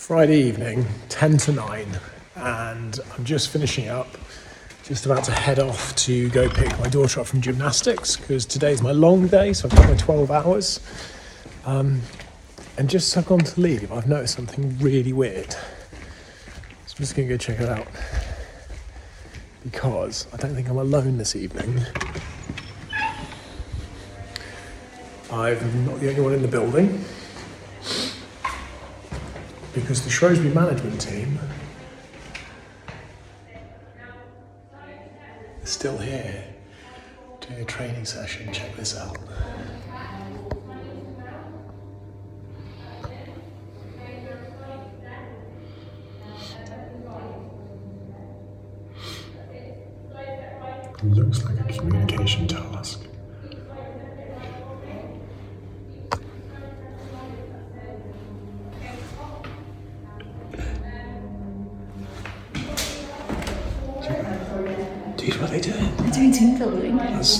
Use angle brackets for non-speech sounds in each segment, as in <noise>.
Friday evening, 10 to 9, and I'm just finishing up, just about to head off to go pick my daughter up from gymnastics because today's my long day, so I've got my 12 hours. Um, and just as I've gone to leave, I've noticed something really weird. So I'm just going to go check it out because I don't think I'm alone this evening. I'm not the only one in the building because the Shrewsbury management team is still here doing a training session. Check this out.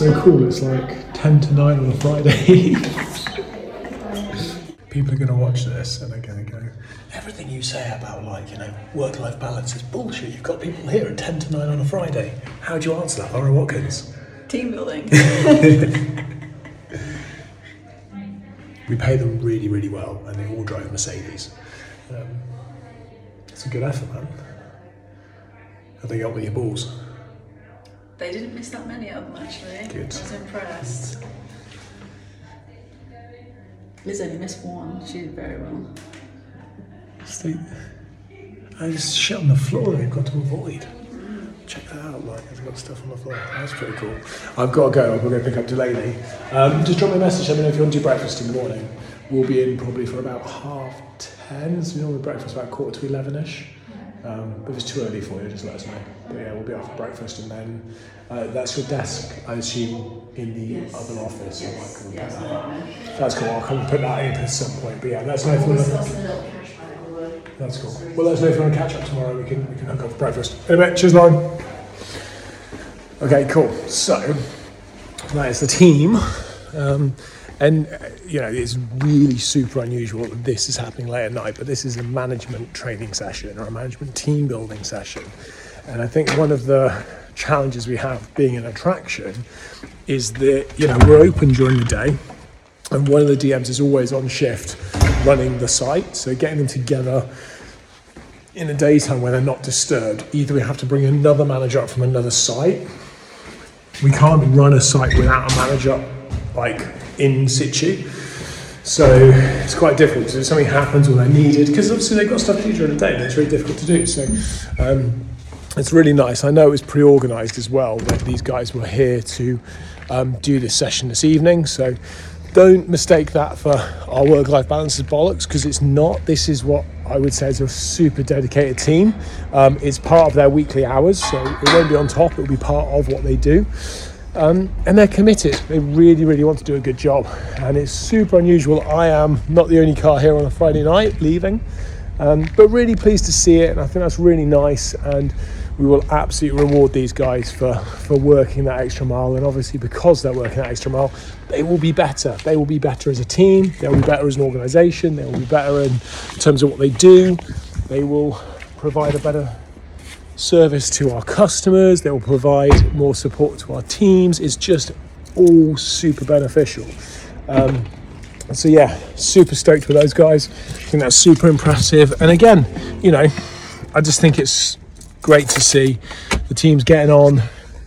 So cool. It's like 10 to 9 on a Friday. <laughs> People are going to watch this and they're going to go, everything you say about, like, you know, work life balance is bullshit. You've got people here at 10 to 9 on a Friday. How do you answer that, Laura Watkins? Team building. <laughs> We pay them really, really well and they all drive Mercedes. Um, it's a good effort, man. How they got with your balls? They didn't miss that many of them actually. Good. I was impressed. Liz only missed one. She did very well. Just I just shit on the floor they've got to avoid. Check that out, like, they've got stuff on the floor. That's pretty cool. I've got to go, I've got to pick up Delaney. Um, just drop me a message, let me know if you want to do breakfast in the morning. We'll be in probably for about half ten, so we normally breakfast about quarter to eleven ish. Um, but if it's too early for you, just let us know. But yeah, we'll be off for breakfast and then uh, that's your desk, I assume, in the other office. So I might come put that. That's cool, I'll come and put that in at some point. But yeah, let us know if you want. That's cool. Well, let us know if you want to catch up tomorrow. We can we can hook up for breakfast. In a bit. Cheers, Lauren. Okay, cool. So that is the team, um, and uh, you know it's really super unusual that this is happening late at night. But this is a management training session or a management team building session, and I think one of the challenges we have being an attraction is that you know we're open during the day and one of the DMs is always on shift running the site. So getting them together in the daytime when they're not disturbed, either we have to bring another manager up from another site. We can't run a site without a manager like in situ. So it's quite difficult if something happens or they're needed, because obviously they've got stuff to do during the day and it's really difficult to do. So um, it's really nice. I know it was pre-organised as well that these guys were here to um, do this session this evening. So don't mistake that for our work-life balance is bollocks because it's not. This is what I would say is a super dedicated team. Um, it's part of their weekly hours, so it won't be on top. It will be part of what they do. Um, and they're committed. They really, really want to do a good job. And it's super unusual. I am not the only car here on a Friday night leaving, um, but really pleased to see it. And I think that's really nice. And we will absolutely reward these guys for, for working that extra mile. And obviously, because they're working that extra mile, they will be better. They will be better as a team. They will be better as an organisation. They will be better in terms of what they do. They will provide a better service to our customers. They will provide more support to our teams. It's just all super beneficial. Um, so yeah, super stoked with those guys. I think that's super impressive. And again, you know, I just think it's great to see the teams getting on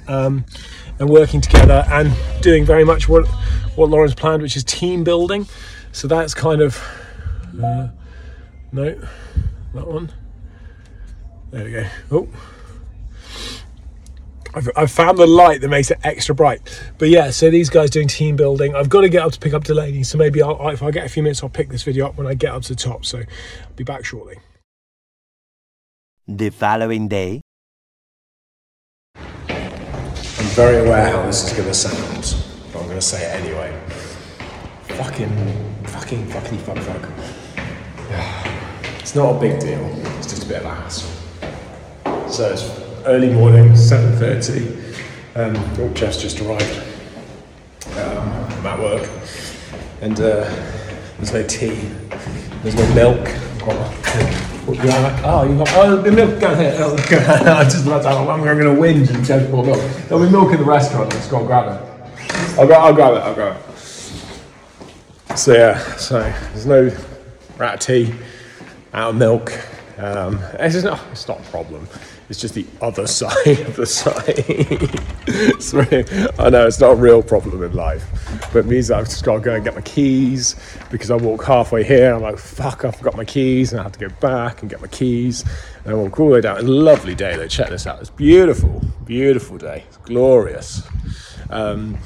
um, and working together and doing very much what what Lauren's planned, which is team building. So that's kind of uh, no, that one. There we go. Oh. I've, I've found the light that makes it extra bright. But yeah, so these guys doing team building. I've got to get up to pick up Delaney, so maybe I'll, if I get a few minutes, I'll pick this video up when I get up to the top. So I'll be back shortly. The following day. I'm very aware how this is going to sound, but I'm going to say it anyway. Fucking, fucking, fucking, fuck, fuck. <sighs> It's not a big deal. It's just a bit of a hassle. So it's early morning, 7.30. Um, oh, Jeff's just arrived. Um, I'm at work. And uh, there's no tea. There's no milk. What, you like, oh, you got oh, the milk. Go ahead. Oh. <laughs> I just about to, I'm going to whinge and you pour milk. There'll be milk in the restaurant. Let's go grab it. I'll. I'll grab it. I'll grab it. So yeah. So there's no rat tea, out of milk. Um, <laughs> it's not. It's not a problem. It's just the other <laughs> side of the <laughs> really, I know it's not a real problem in life, but it means that I've just got to go and get my keys because I walk halfway here. I'm like, fuck, I forgot my keys, and I have to go back and get my keys. And I walk all the way down. It's a lovely day though. Check this out. It's beautiful, beautiful day. It's glorious. Um,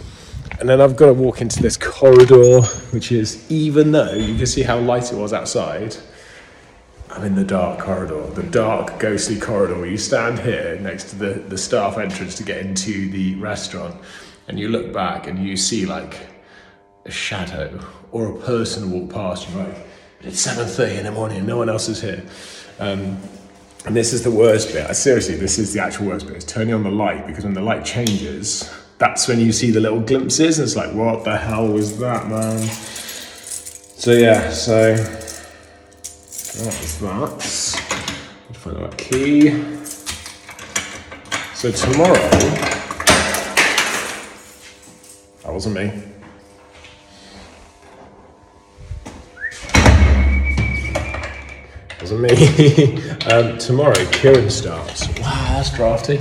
and then I've got to walk into this corridor, which is even though you can see how light it was outside. I'm in the dark corridor, the dark, ghostly corridor where you stand here next to the, the staff entrance to get into the restaurant, and you look back and you see like a shadow or a person walk past you, right? But it's 7.30 in the morning and no one else is here. Um, and this is the worst bit. Seriously, this is the actual worst bit. It's turning on the light because when the light changes, that's when you see the little glimpses, and it's like, what the hell was that, man? So yeah, so that is that. Let's find that key. So tomorrow, that wasn't me. Wasn't me. <laughs> um, tomorrow, Kieran starts. Wow, that's drafty.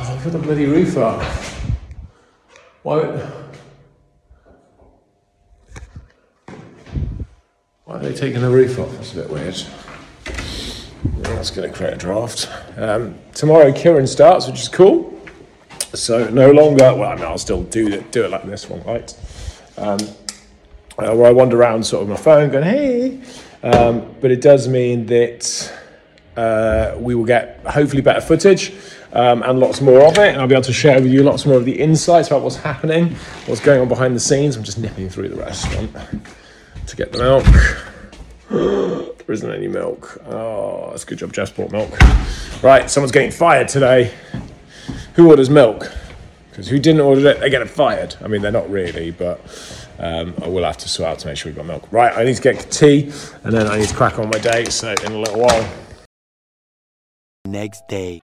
Oh, put the bloody roof up. Why? They taking the roof off? That's a bit weird. That's going to create a draft. Um, tomorrow, Kieran starts, which is cool. So no longer, well, I mean, I'll still do it, do it like this one, right? Um, uh, where I wander around sort of my phone going, hey. Um, but it does mean that uh, we will get hopefully better footage um, and lots more of it. And I'll be able to share with you lots more of the insights about what's happening, what's going on behind the scenes. I'm just nipping through the restaurant to get the milk. There isn't any milk. Oh, that's a good job, Jess bought milk. Right, someone's getting fired today. Who orders milk? Because who didn't order it, they get fired. I mean, they're not really, but um, I will have to sort out to make sure we've got milk. Right, I need to get tea, and then I need to crack on my day. So in a little while. Next day.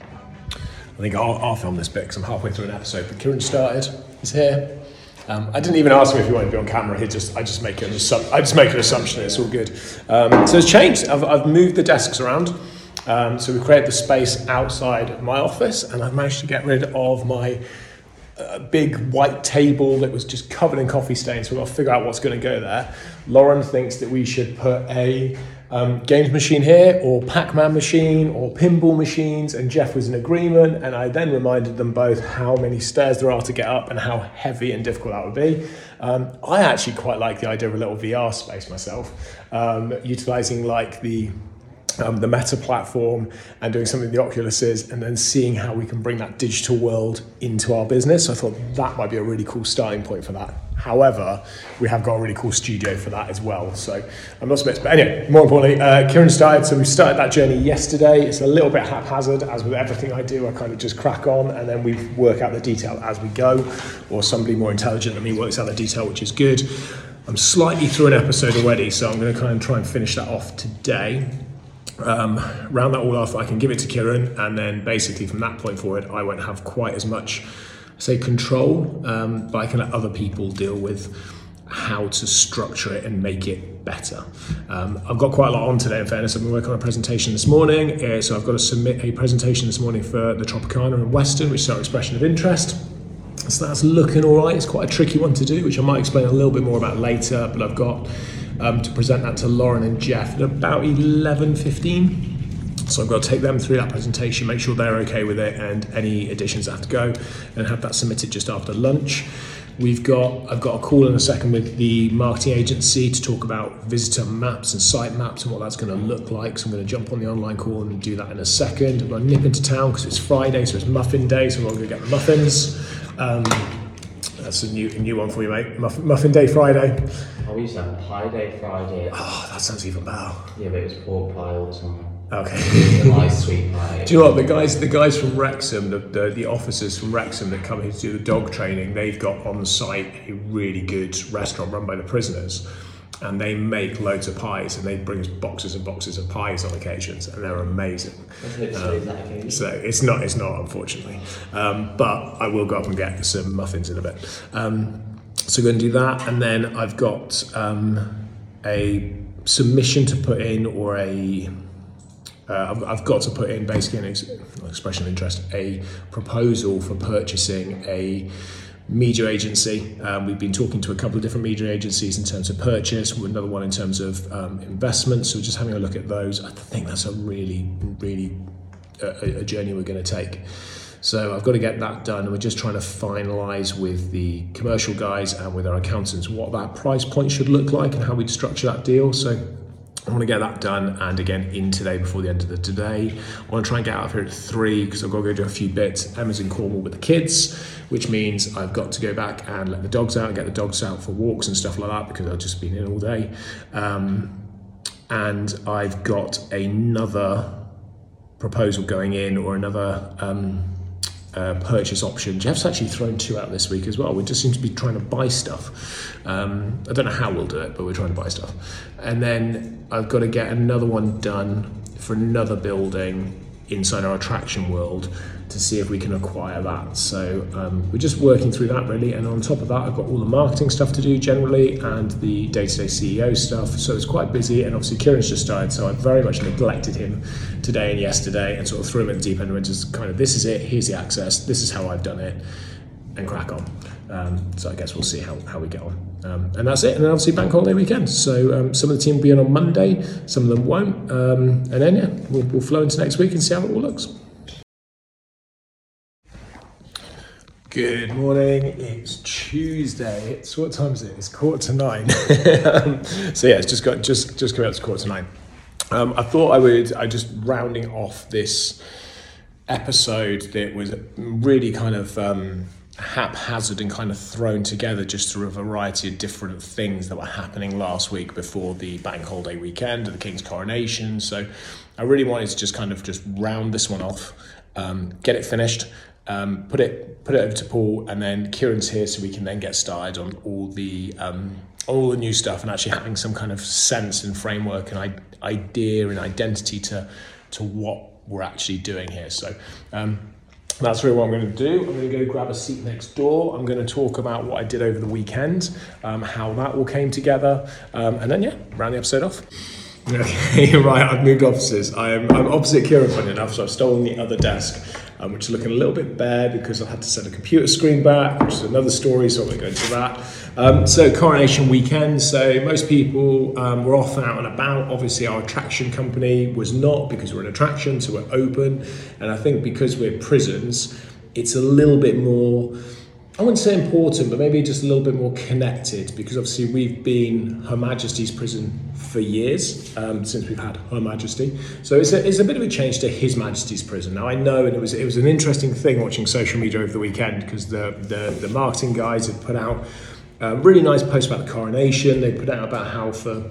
I think I'll, I'll film this bit because I'm halfway through an episode. But Kieran started. He's here. Um, I didn't even ask him if he wanted to be on camera. He just, I just make an assum- I just make an assumption. That it's all good. Um, so it's changed. I've, I've moved the desks around. Um, so we created the space outside of my office, and I've managed to get rid of my uh, big white table that was just covered in coffee stains. So we've got to figure out what's going to go there. Lauren thinks that we should put a um, games machine here, or Pac-Man machine, or pinball machines, and Jeff was in agreement. And I then reminded them both how many stairs there are to get up and how heavy and difficult that would be. Um, I actually quite like the idea of a little VR space myself, um, utilizing like the um, the Meta platform and doing something the Oculus is, and then seeing how we can bring that digital world into our business. So I thought that might be a really cool starting point for that. However, we have got a really cool studio for that as well. So I'm not bits. But anyway, more importantly, uh, Kieran started. So we started that journey yesterday. It's a little bit haphazard, as with everything I do. I kind of just crack on, and then we work out the detail as we go, or somebody more intelligent than me works out the detail, which is good. I'm slightly through an episode already, so I'm going to kind of try and finish that off today um, round that all off, I can give it to Kieran, and then basically from that point forward, I won't have quite as much, say, control, um, but I can let other people deal with how to structure it and make it better. Um, I've got quite a lot on today, in fairness. I've been working on a presentation this morning, uh, so I've got to submit a presentation this morning for the Tropicana and Weston, which is our expression of interest. So that's looking all right. It's quite a tricky one to do, which I might explain a little bit more about later, but I've got um, to present that to Lauren and Jeff at about 11.15. So I've got to take them through that presentation, make sure they're okay with it, and any additions have to go, and have that submitted just after lunch. We've got I've got a call in a second with the marketing agency to talk about visitor maps and site maps and what that's going to look like. So I'm going to jump on the online call and do that in a second. I'm going to nip into town because it's Friday, so it's muffin day. So I'm going to go get the muffins. Um, that's a new a new one for you, mate. Muffin, muffin day Friday. Oh, we used to have pie day Friday. Oh, that sounds even better. Yeah, but it was pork pie all the time. Okay. <laughs> Nice sweet. Do you know what the guys? The guys from Wrexham, the, the the officers from Wrexham that come here to do the dog training, they've got on site a really good restaurant run by the prisoners. and they make loads of pies, and they bring us boxes and boxes of pies on occasions, and they're amazing. Occasion. So it's not, it's not, unfortunately. Um, but I will go up and get some muffins in a bit. Um, so we're going to do that, and then I've got um, a submission to put in, or a uh, I've, I've got to put in basically an ex- expression of interest, a proposal for purchasing a media agency. Um, we've been talking to a couple of different media agencies in terms of purchase, another one in terms of um, investment. So we're just having a look at those. I think that's a really, really uh, a, a journey we're going to take. So I've got to get that done, and we're just trying to finalise with the commercial guys and with our accountants what that price point should look like and how we'd structure that deal. So I want to get that done and again in today before the end of the today. I want to try and get out of here at three because I've got to go do a few bits. Emma's in Cornwall with the kids, which means I've got to go back and let the dogs out and get the dogs out for walks and stuff like that because I've just been in all day. Um, and I've got another proposal going in or another um, uh, purchase option. Jeff's actually thrown two out this week as well. We just seem to be trying to buy stuff. Um, I don't know how we'll do it, but we're trying to buy stuff. And then I've got to get another one done for another building inside our attraction world to see if we can acquire that. So um, we're just working through that really. And on top of that, I've got all the marketing stuff to do generally and the day to day CEO stuff. So it's quite busy. And obviously, Kieran's just died. So I very much neglected him today and yesterday and sort of threw him in the deep end and just kind of this is it, here's the access, this is how I've done it, and crack on. Um, so I guess we'll see how, how we get on. Um, and that's it. And then obviously bank holiday weekend. So um, some of the team will be in on Monday, some of them won't. Um, and then yeah, we'll, we'll flow into next week and see how it all looks. Good morning. It's Tuesday. It's what time is it? It's quarter to nine. <laughs> Um, so yeah, it's just got just just coming up to quarter to nine. Um, I thought I would. I just rounding off this episode that was really kind of um, haphazard and kind of thrown together just through a variety of different things that were happening last week before the bank holiday weekend the King's coronation. So I really wanted to just kind of just round this one off, um, get it finished, um, put it put it over to Paul, and then Kieran's here so we can then get started on all the um, all the new stuff and actually having some kind of sense and framework and I- idea and identity to to what we're actually doing here. So. Um, that's really what I'm going to do. I'm going to go grab a seat next door. I'm going to talk about what I did over the weekend, um, how that all came together, um, and then, yeah, round the episode off. Okay, <laughs> right, I've moved offices. I am, I'm opposite Kieran, funny enough, so I've stolen the other desk, um, which is looking a little bit bare because I had to send a computer screen back, which is another story, so I won't go into that. Um, so, coronation weekend, so most people um, were off and out and about. Obviously, our attraction company was not because we're an attraction, so we're open. And I think because we're prisons, it's a little bit more. I wouldn't say important, but maybe just a little bit more connected because obviously we've been Her Majesty's prison for years um, since we've had Her Majesty. So it's a, it's a bit of a change to His Majesty's prison. Now I know, and it was it was an interesting thing watching social media over the weekend because the, the the marketing guys had put out a really nice post about the coronation. They put out about how for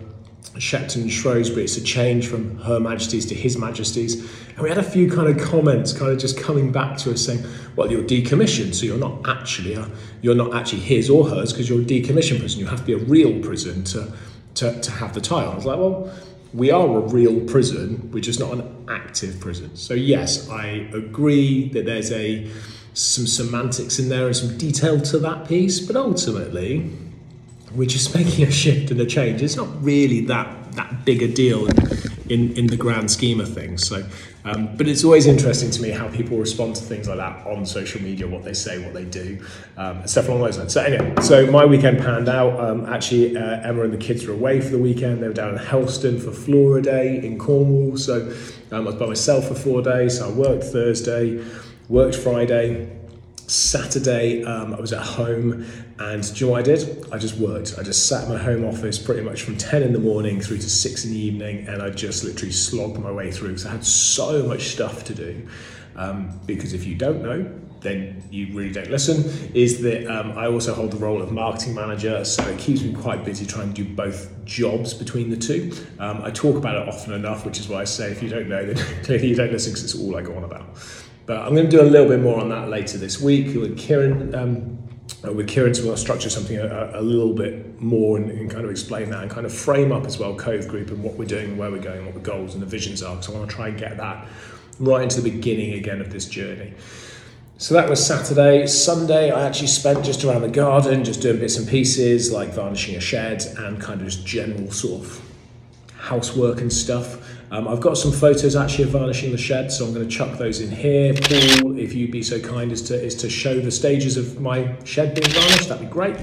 Shepton Shrewsbury, it's a change from Her Majesty's to His Majesty's. And we had a few kind of comments kind of just coming back to us saying, well, you're decommissioned, so you're not actually a, you're not actually his or hers because you're a decommissioned prison. You have to be a real prison to, to, to have the title. I was like, well, we are a real prison, we're just not an active prison. So yes, I agree that there's a some semantics in there and some detail to that piece, but ultimately, we're just making a shift and a change. It's not really that that big a deal in in, the grand scheme of things. So, um, but it's always interesting to me how people respond to things like that on social media, what they say, what they do, um, stuff along those lines. So anyway, so my weekend panned out. Um, actually, uh, Emma and the kids were away for the weekend. They were down in Helston for Flora Day in Cornwall. So um, I was by myself for four days. So I worked Thursday, worked Friday. Saturday, um, I was at home, and do you know what I did? I just worked. I just sat in my home office pretty much from 10 in the morning through to 6 in the evening, and I just literally slogged my way through because I had so much stuff to do. Um, because if you don't know, then you really don't listen. Is that um, I also hold the role of marketing manager, so it keeps me quite busy trying to do both jobs between the two. Um, I talk about it often enough, which is why I say if you don't know, then <laughs> clearly you don't listen because it's all I go on about. But I'm going to do a little bit more on that later this week with Kieran. Uh, with Kieran to well, structure something a, a little bit more and, and kind of explain that and kind of frame up as well Cove Group and what we're doing, where we're going, what the goals and the visions are. Because I want to try and get that right into the beginning again of this journey. So that was Saturday. Sunday, I actually spent just around the garden, just doing bits and pieces like varnishing a shed and kind of just general sort of housework and stuff. Um, I've got some photos actually of varnishing the shed, so I'm going to chuck those in here. Paul, if you'd be so kind as to is to show the stages of my shed being varnished, that'd be great.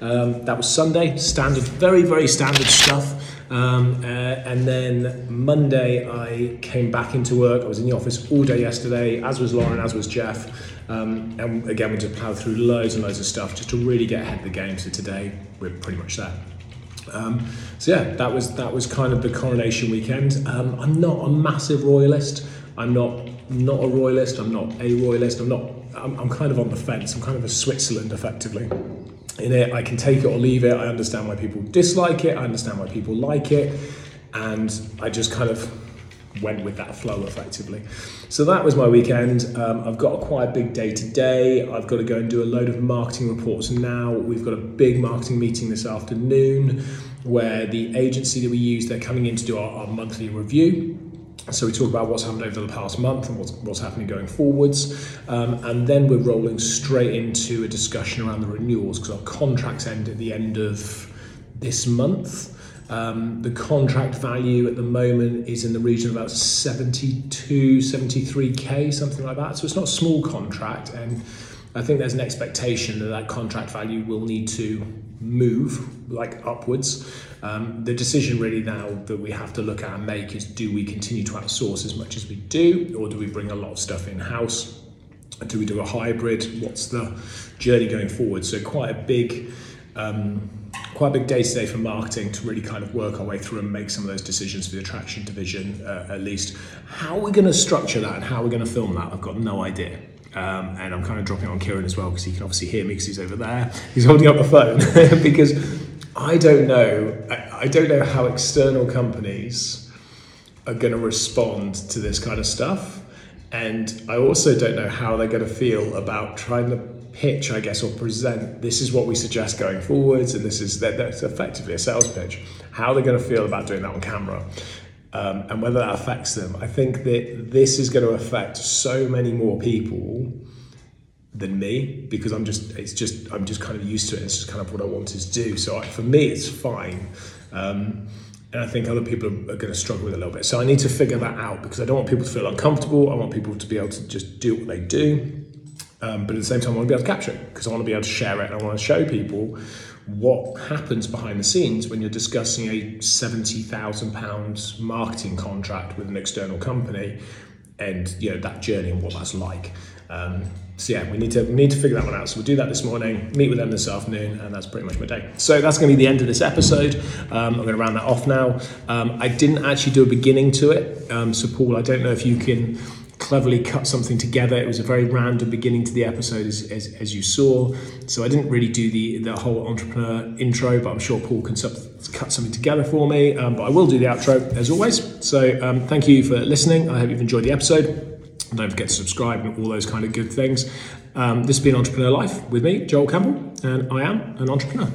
Um, that was Sunday, standard, very very standard stuff. Um, uh, and then Monday, I came back into work. I was in the office all day yesterday, as was Lauren, as was Jeff. Um, and again, we just ploughed through loads and loads of stuff just to really get ahead of the game. So today, we're pretty much there. Um, so yeah, that was that was kind of the coronation weekend. Um, I'm not a massive royalist. I'm not not a royalist. I'm not a royalist. I'm not. I'm, I'm kind of on the fence. I'm kind of a Switzerland, effectively. In it, I can take it or leave it. I understand why people dislike it. I understand why people like it, and I just kind of went with that flow effectively. So that was my weekend. Um, I've got a quite big day today. I've got to go and do a load of marketing reports now. We've got a big marketing meeting this afternoon where the agency that we use, they're coming in to do our, our monthly review. So we talk about what's happened over the past month and what's, what's happening going forwards. Um, and then we're rolling straight into a discussion around the renewals because our contracts end at the end of this month. Um, the contract value at the moment is in the region of about 72, 73k, something like that. So it's not a small contract, and I think there's an expectation that that contract value will need to move like upwards. Um, the decision really now that we have to look at and make is do we continue to outsource as much as we do, or do we bring a lot of stuff in house? Do we do a hybrid? What's the journey going forward? So quite a big. Um, quite a big day today for marketing to really kind of work our way through and make some of those decisions for the attraction division uh, at least. How are we going to structure that and how are we going to film that? I've got no idea. Um, and I'm kind of dropping on Kieran as well because he can obviously hear me because he's over there. He's holding up the phone <laughs> because I don't know. I, I don't know how external companies are going to respond to this kind of stuff. And I also don't know how they're going to feel about trying to pitch, I guess, or present this is what we suggest going forwards, and this is that that's effectively a sales pitch. How they're going to feel about doing that on camera. Um, and whether that affects them, I think that this is going to affect so many more people than me because I'm just it's just I'm just kind of used to it. It's just kind of what I wanted to do. So I, for me, it's fine. Um, and I think other people are going to struggle with it a little bit. So I need to figure that out because I don't want people to feel uncomfortable. I want people to be able to just do what they do. Um, but at the same time, I want to be able to capture it because I want to be able to share it and I want to show people what happens behind the scenes when you're discussing a £70,000 marketing contract with an external company and you know that journey and what that's like. Um, so yeah, we need to we need to figure that one out. So we'll do that this morning. Meet with them this afternoon, and that's pretty much my day. So that's going to be the end of this episode. Um, I'm going to round that off now. Um, I didn't actually do a beginning to it. Um, so Paul, I don't know if you can cleverly cut something together. It was a very random beginning to the episode, as, as, as you saw. So I didn't really do the, the whole entrepreneur intro, but I'm sure Paul can sub, cut something together for me. Um, but I will do the outro as always. So um, thank you for listening. I hope you've enjoyed the episode. Don't forget to subscribe and all those kind of good things. Um, this has been Entrepreneur Life with me, Joel Campbell, and I am an entrepreneur.